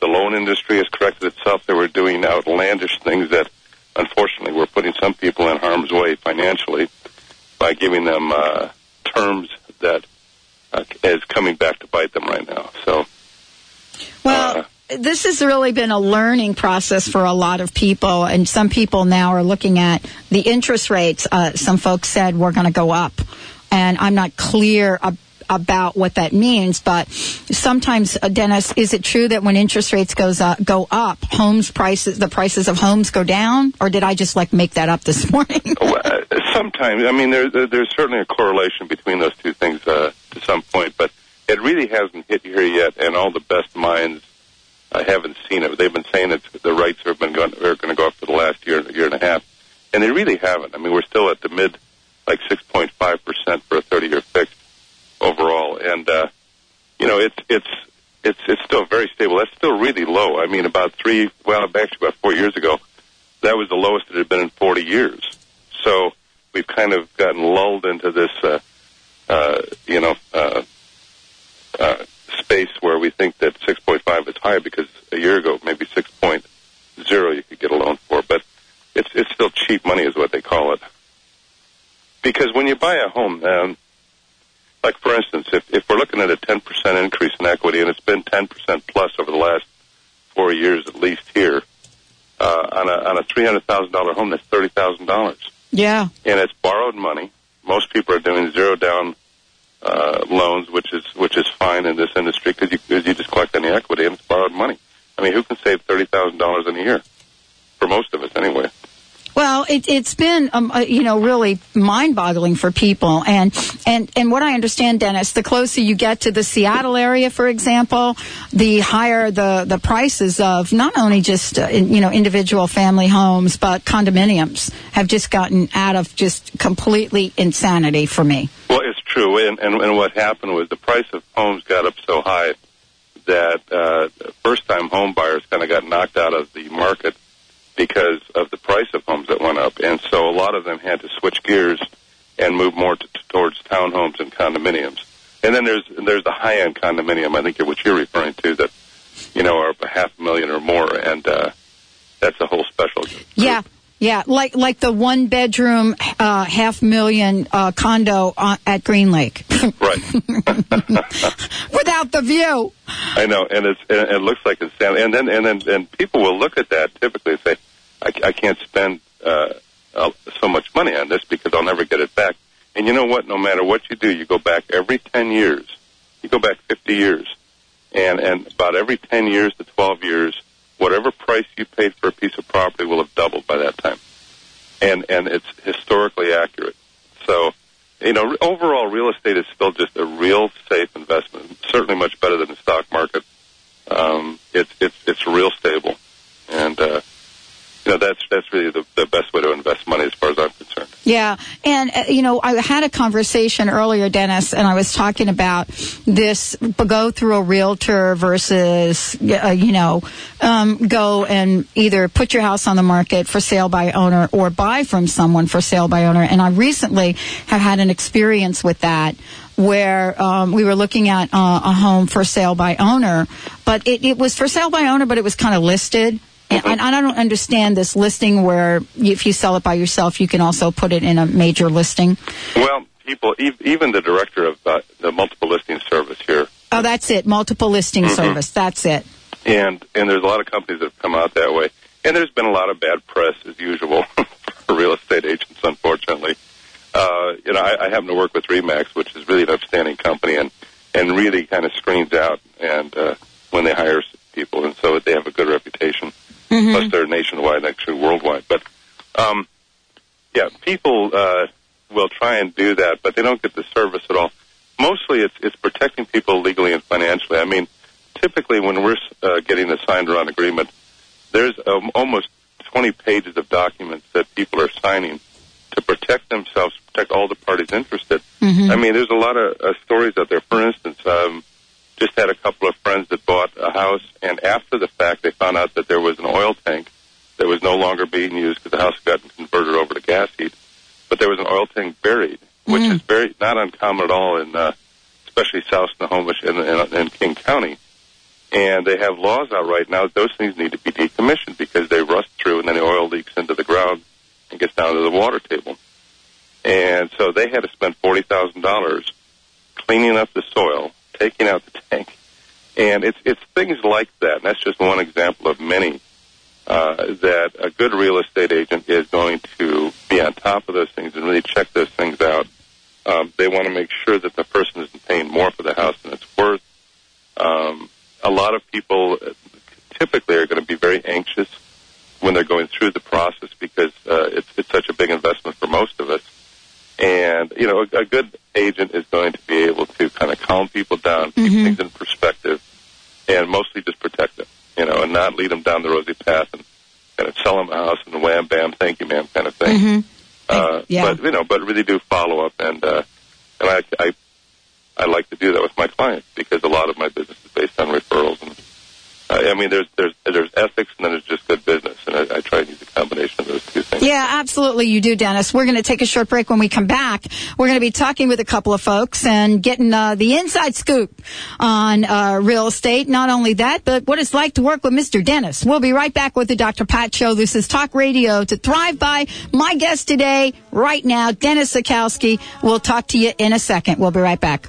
The loan industry has corrected itself. They were doing outlandish things that, unfortunately, were putting some people in harm's way financially by giving them uh, terms that uh, is coming back to bite them right now. So, Well, this has really been a learning process for a lot of people, and some people now are looking at the interest rates. Uh, some folks said we're going to go up, and I'm not clear ab- about what that means. But sometimes, uh, Dennis, is it true that when interest rates goes up, go up, homes prices, the prices of homes go down, or did I just like make that up this <laughs> morning? well, uh, sometimes, I mean, there, there, there's certainly a correlation between those two things uh, to some point, but it really hasn't hit here yet, and all the best minds I haven't seen it. They've been saying that the rates have been going, are going to go up for the last year, year and a half, and they really haven't. I mean, we're still at the mid, like 6.5 percent for a 30-year fixed overall, and uh, you know, it's it's it's it's still very stable. That's still really low. I mean, about three, well, actually about four years ago, that was the lowest it had been in 40 years. So we've kind of gotten lulled into this, uh, uh, you know, uh, uh, space where we think that 6.5 is high because a year ago maybe 6.0 you could get a loan for, but it's it's still cheap money is what they call it. Because when you buy a home, um, like for instance, if if we're looking at a 10% increase in equity, and it's been 10% plus over the last four years at least here, uh, on a on a $300,000 home, that's $30,000 yeah. and it's borrowed money. Most people are doing zero down uh, loans, which is which is fine in this industry because you, 'cause you just collect any equity and it's borrowed money. I mean, who can save thirty thousand dollars in a year? For most of us, anyway. Well, it, it's been, um, uh, you know, really mind-boggling for people, and and and what I understand, Dennis, the closer you get to the Seattle area, for example, the higher the the prices of not only just uh, in, you know individual family homes, but condominiums have just gotten out of just completely insanity for me. Well, it's true, and, and and what happened was the price of homes got up so high that uh, first-time home buyers kind of got knocked out of the market because of the price of homes that went up, and so a lot of them had to switch gears and move more to, towards townhomes and condominiums. And then there's there's the high-end condominium, I think, which you're referring to, that you know are a half a million or more, and uh, that's a whole special. Yeah. Yeah, like like the one bedroom, uh, half million uh, condo uh, at Green Lake, Right. <laughs> without the view. I know, and it's and it looks like it's and then and then and people will look at that typically and say, I, I can't spend uh, uh, so much money on this because I'll never get it back. And you know what? No matter what you do, you go back every 10 years. You go back 50 years. And, and about every 10 years to 12 years, whatever price you paid for a piece of property will have doubled by that time. And, and it's historically accurate. So, you know, overall real estate is still just a real safe investment. Certainly much better than the stock market. Um, it's, it's, it's real stable. And, uh, you know, that's, that's really the, the best way to invest money as far as I'm concerned. Yeah, and uh, you know, I had a conversation earlier, Dennis, and I was talking about this: go through a realtor versus, uh, you know, um, go and either put your house on the market for sale by owner or buy from someone for sale by owner. And I recently have had an experience with that. Where um, we were looking at uh, a home for sale by owner, but it, it was for sale by owner, but it was kind of listed. And, and I don't understand this listing where if you sell it by yourself, you can also put it in a major listing. Well, people, ev- even the director of uh, the multiple listing service here, Oh, that's it. Multiple listing Mhm. service. That's it. and and there's a lot of companies that have come out that way. And there's been a lot of bad press as usual <laughs> for real estate agents, unfortunately. Uh, you know, I, I happen to work with Remax, which is really an upstanding company, and and really kind of screens out and uh, when they hire people, and so they have a good reputation. Plus, they're nationwide, actually worldwide. But um, yeah, people uh, will try and do that, but they don't get the service at all. Mostly, it's it's protecting people legally and financially. I mean, typically when we're uh, getting a signed around agreement, there's um, almost 20 pages of documents that people are signing to protect themselves, protect all the parties interested. I mean, there's a lot of uh, stories out there. For instance, um, just had a couple of friends that bought a house, and after the fact, they found out that there was an oil tank that was no longer being used because the house got converted over to gas heat. But there was an oil tank buried, which is very not uncommon at all in, uh, especially South Snohomish and, and, and King County. And they have laws out right now that those things need to be decommissioned because they rust through, and then the oil leaks into the ground and gets down to the water table. And so they had to spend forty thousand dollars cleaning up the soil, taking out the tank, and it's it's things like that. And that's just one example of many uh, that a good real estate agent is going to be on top of those things and really check those things out. Um, they want to make sure that the person isn't paying more for the house than it's worth. Um, a lot of people uh, typically are going to be very anxious when they're going through the process because uh, it's it's such a big investment for most of us. And you know, a, a good agent is going to be able to kind of calm people down, keep things in perspective, and mostly just protect them. You know, and not lead them down the rosy path and kind of sell them a house and wham bam, thank you, ma'am, kind of thing. Uh, Yeah. But you know, but really do follow up, and uh, and I, I I like to do that with my clients because a lot of my business is based on referrals. And uh, I mean, there's there's there's ethics, and then there's just good business, and I, I try to use a combination of those two things. Yeah, absolutely. You do, Dennis. We're going to take a short break. When we come back, we're going to be talking with a couple of folks and getting uh, the inside scoop on uh, real estate. Not only that, but what it's like to work with Mr. Dennis. We'll be right back with the Dr. Pat Show. This is Talk Radio to Thrive By. My guest today, right now, Dennis Sikowski. We'll talk to you in a second. We'll be right back.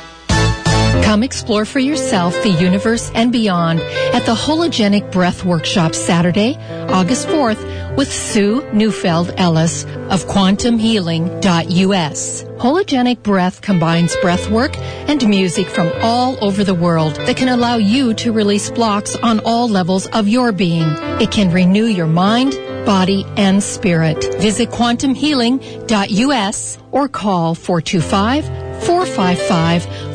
Come explore for yourself the universe and beyond at the Hologenic Breath Workshop Saturday, August 4th with Sue Neufeld Ellis of quantumhealing.us. Hologenic Breath combines breath work and music from all over the world that can allow you to release blocks on all levels of your being. It can renew your mind, body, and spirit. Visit quantumhealing.us or call 425 455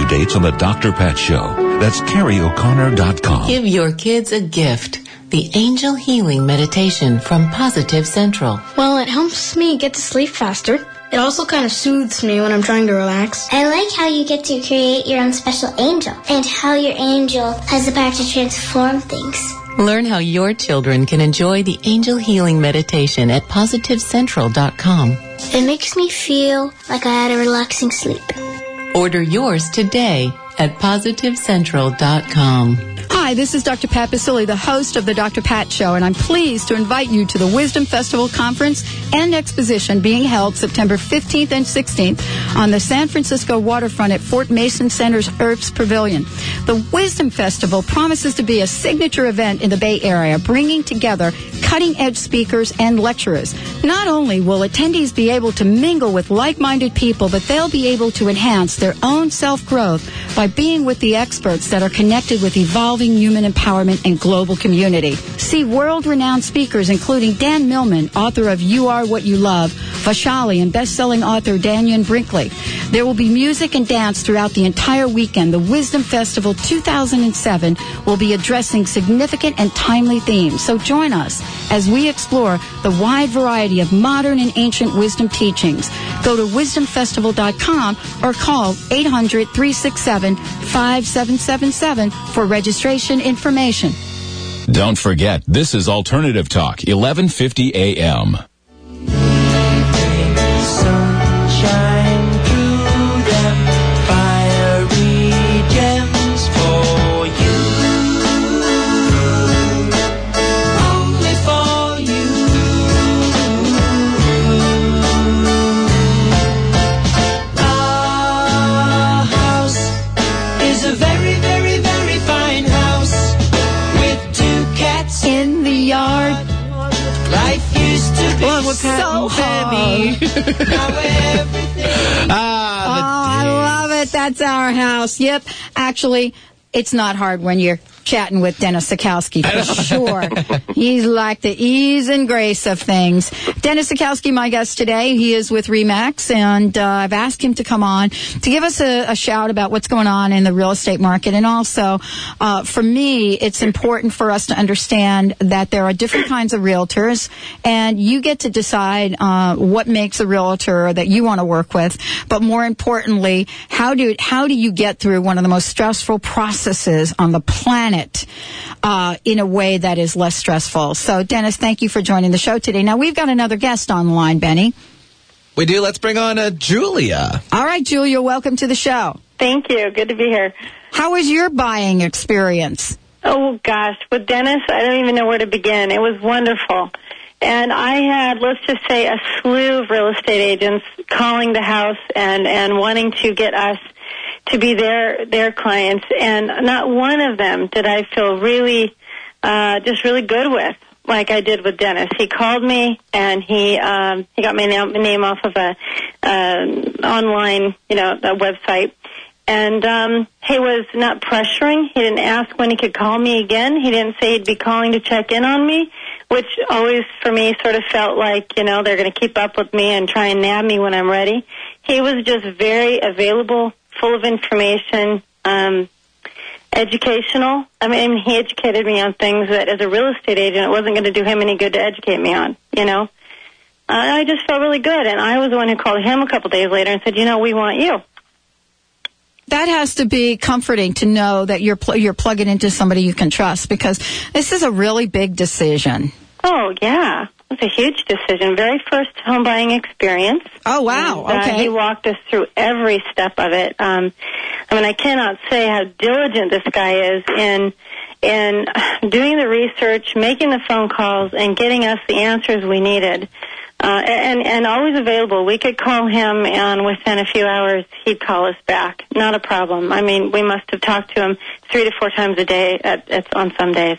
interview dates on the Dr. Pat Show. That's CarrieO'Connor.com. Give your kids a gift. The Angel Healing Meditation from Positive Central. Well, it helps me get to sleep faster. It also kind of soothes me when I'm trying to relax. I like how you get to create your own special angel and how your angel has the power to transform things. Learn how your children can enjoy the Angel Healing Meditation at PositiveCentral.com. It makes me feel like I had a relaxing sleep. Order yours today at PositiveCentral.com. Hi, this is Dr. Pat Baccili, the host of the Dr. Pat Show, and I'm pleased to invite you to the Wisdom Festival Conference and Exposition being held September 15th and 16th on the San Francisco waterfront at Fort Mason Center's Herbst Pavilion. The Wisdom Festival promises to be a signature event in the Bay Area, bringing together cutting-edge speakers and lecturers. Not only will attendees be able to mingle with like-minded people, but they'll be able to enhance their own self-growth by being with the experts that are connected with evolving human empowerment and global community. See world-renowned speakers including Dan Millman, author of You Are What You Love, Vashali, and best-selling author Dannion Brinkley. There will be music and dance throughout the entire weekend. The Wisdom Festival 2007 will be addressing significant and timely themes. So join us as we explore the wide variety of modern and ancient wisdom teachings. Go to wisdomfestival.com or call 800-367-5777 for registration information. Don't forget, this is Alternative Talk, 1150 AM. And <laughs> hard. Ah, oh, I love it. That's our house. Yep. Actually, it's not hard when you're chatting with Dennis Sikowski for <laughs> sure. He's like the ease and grace of things. Dennis Sikowski, my guest today, he is with Remax, and uh, I've asked him to come on to give us a, a shout about what's going on in the real estate market. And also, uh, for me, it's important for us to understand that there are different kinds of realtors, and you get to decide uh, what makes a realtor that you want to work with. But more importantly, how do how do you get through one of the most stressful processes on the planet uh, in a way that is less stressful? So, Dennis, thank you for joining the show today. Now we've got another guest on the line, Benny. We do. Let's bring on uh, Julia. All right, Julia, welcome to the show. Thank you. Good to be here. How was your buying experience? Oh gosh, with Dennis, I don't even know where to begin. It was wonderful. And I had, let's just say, a slew of real estate agents calling the house and, and wanting to get us to be their, their clients. And not one of them did I feel really, uh, just really good with like I did with Dennis. He called me and he um, he got my name, name off of a um online, you know, a website. And um, he was not pressuring. He didn't ask when he could call me again. He didn't say he'd be calling to check in on me, which always for me sort of felt like you know they're going to keep up with me and try and nab me when I'm ready. He was just very available, full of information. Um, educational. I mean, he educated me on things that, as a real estate agent, it wasn't going to do him any good to educate me on. You know, I just felt really good, and I was the one who called him a couple days later and said, "You know, we want you." That has to be comforting to know that you're pl- you're plugging into somebody you can trust because this is a really big decision. Oh yeah, it was a huge decision. Very first home buying experience. Oh wow! And, uh, okay. he walked us through every step of it. Um, I mean, I cannot say how diligent this guy is in in <sighs> doing the research, making the phone calls, and getting us the answers we needed. Uh, and and always available. We could call him, and within a few hours, he'd call us back. Not a problem. I mean, we must have talked to him three to four times a day at, at on some days.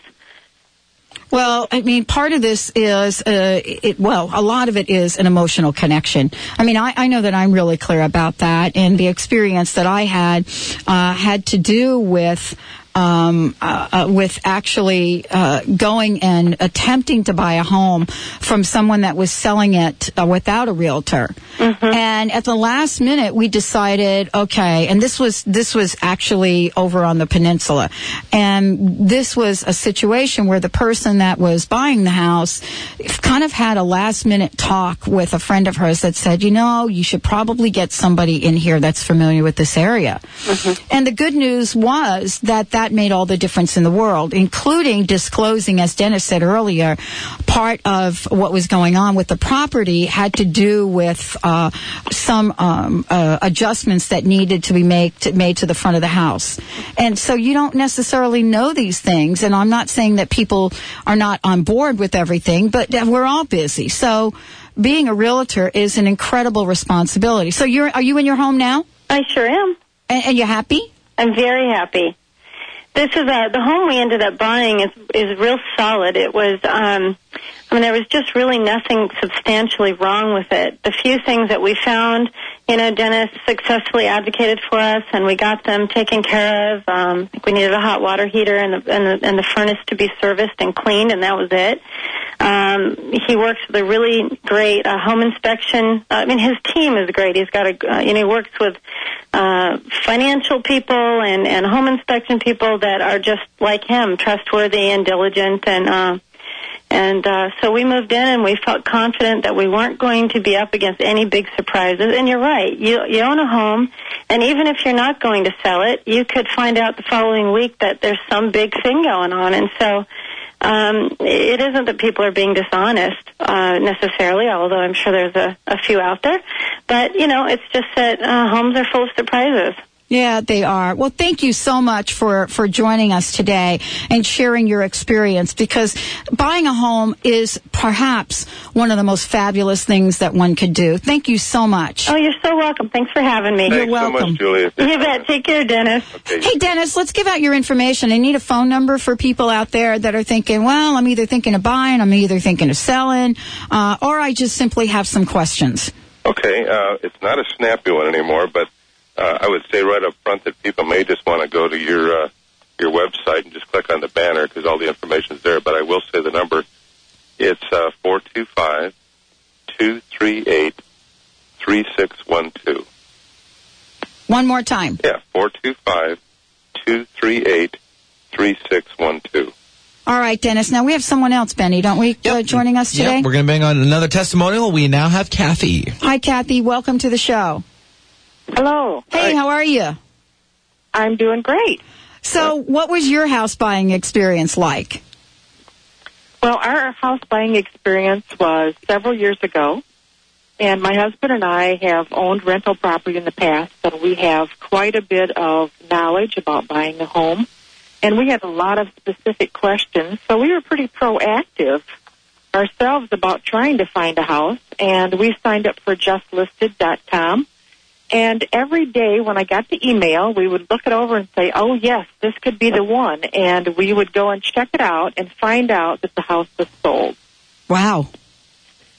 Well, I mean, part of this is, uh, it, well, a lot of it is an emotional connection. I mean, I, I know that I'm really clear about that, and the experience that I had uh, had to do with. Um, uh, uh, with actually uh, going and attempting to buy a home from someone that was selling it uh, without a realtor, and at the last minute we decided, okay, and this was this was actually over on the peninsula, and this was a situation where the person that was buying the house kind of had a last minute talk with a friend of hers that said, you know, you should probably get somebody in here that's familiar with this area. And the good news was that that made all the difference in the world, including disclosing, as Dennis said earlier, part of what was going on with the property had to do with uh, some um, uh, adjustments that needed to be made to, made to the front of the house. And so you don't necessarily know these things. And I'm not saying that people are not on board with everything, but we're all busy. So being a realtor is an incredible responsibility. So you're are you in your home now? I sure am. And, and you happy? I'm very happy. This is a, the home we ended up buying is is real solid. It was um I mean there was just really nothing substantially wrong with it. The few things that we found, you know, Dennis successfully advocated for us and we got them taken care of. Um we needed a hot water heater and the and the, and the furnace to be serviced and cleaned and that was it. Um, he works with a really great uh, home inspection. I mean, his team is great. He's got a, uh, you know, he works with uh, financial people and and home inspection people that are just like him, trustworthy and diligent, and uh, and uh, so we moved in and we felt confident that we weren't going to be up against any big surprises. And you're right, you you own a home, and even if you're not going to sell it, you could find out the following week that there's some big thing going on, and so um, it isn't that people are being dishonest uh, necessarily, although I'm sure there's a, a few out there. But you know, it's just that uh, homes are full of surprises. Yeah, they are. Well, thank you so much for, for joining us today and sharing your experience because buying a home is perhaps one of the most fabulous things that one could do. Thank you so much. Oh, you're so welcome. Thanks for having me. Thanks You're welcome. so much, Julia. You bet. Take care, Dennis. Hey, Dennis, let's give out your information. I need a phone number for people out there that are thinking, well, I'm either thinking of buying, I'm either thinking of selling, uh, or I just simply have some questions. Okay, uh, it's not a snappy one anymore, but uh, I would say right up front that people may just want to go to your uh, your website and just click on the banner because all the information is there. But I will say the number. It's uh, four two five two three eight three six one two. One more time. Yeah, four two five two three eight three six one two. All right, Dennis. Now we have someone else, Benny, don't we, uh, joining us today? Yep, we're going to bang on another testimonial. We now have Kathy. Hi, Kathy. Welcome to the show. Hello. Hey, how are you? I'm doing great. So, what was your house buying experience like? Well, our house buying experience was several years ago, and my husband and I have owned rental property in the past, so we have quite a bit of knowledge about buying a home, and we had a lot of specific questions, so we were pretty proactive ourselves about trying to find a house, and we signed up for justlisted.com. And every day when I got the email, we would look it over and say, oh, yes, this could be the one. And we would go and check it out and find out that the house was sold. Wow.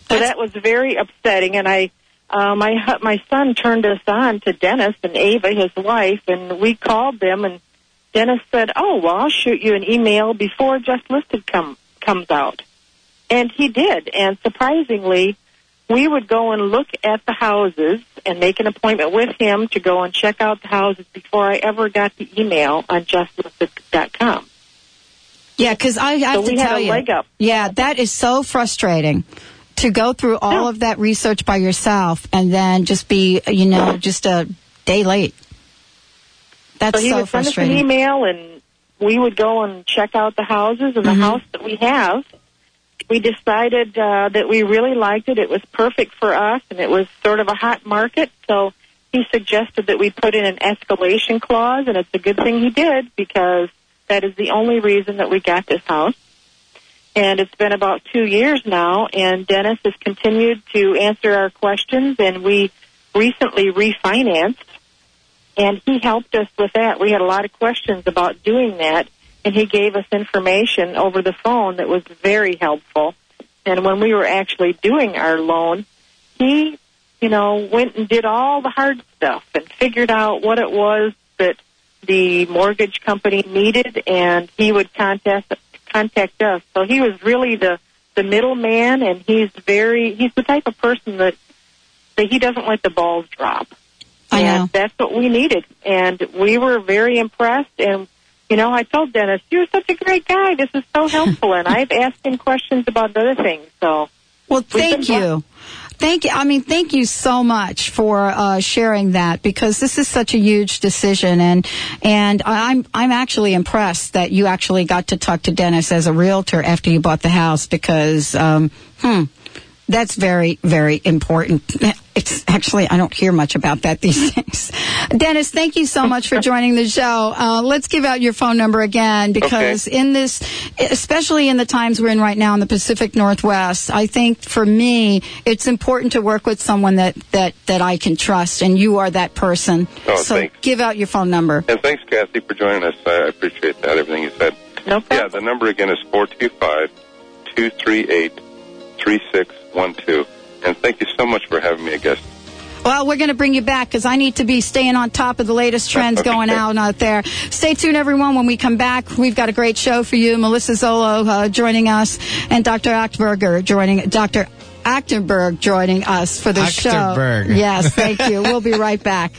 So that was very upsetting. And I, uh, my, my son turned us on to Dennis and Ava, his wife, and we called them and Dennis said, oh, well, I'll shoot you an email before Just Listed come, comes out. And he did. And surprisingly, we would go and look at the houses and make an appointment with him to go and check out the houses before I ever got the email on justlisted.com. Yeah, because I have So to tell a you, up. yeah, that is so frustrating to go through all of that research by yourself and then just be, you know, just a day late. That's so he so, would send us an frustrating. email and we would go and check out the houses and the Mhm. house that we have. We decided uh, that we really liked it. It was perfect for us and it was sort of a hot market. So he suggested that we put in an escalation clause and it's a good thing he did because that is the only reason that we got this house. And it's been about two years now, and Dennis has continued to answer our questions, and we recently refinanced, and he helped us with that. We had a lot of questions about doing that, and he gave us information over the phone that was very helpful. And when we were actually doing our loan, he, you know, went and did all the hard stuff and figured out what it was that the mortgage company needed, and he would contact contact us. So he was really the the middleman, and he's very he's the type of person that that he doesn't let the balls drop. I and know. that's what we needed, and we were very impressed. And you know, I told Dennis, "You're such a great guy. This is so helpful." and <laughs> I've asked him questions about other things. So Well, thank you. Thank you. I mean, thank you so much for uh, sharing that because this is such a huge decision, and and I'm I'm actually impressed that you actually got to talk to Dennis as a realtor after you bought the house because, um, hmm, that's very very important. It's actually I don't hear much about that these <laughs> days. Dennis, thank you so much for joining the show. Uh, let's give out your phone number again because in this, especially in the times we're in right now in the Pacific Northwest, I think for me it's important to work with someone that that that I can trust, and you are that person. Oh, so thanks. give out your phone number. And thanks, Kathy, for joining us. I appreciate that, everything you said. No problem. Yeah, the number again is 425 238 3612. And thank you so much for having me a guest. Well, we're going to bring you back because I need to be staying on top of the latest <laughs> trends going out out there. Stay tuned, everyone. When we come back, we've got a great show for you. Melissa Zolo uh, joining us, and Dr. Achtberger joining Dr. Achterberg joining us for the show. Yes, thank you. <laughs> We'll be right back.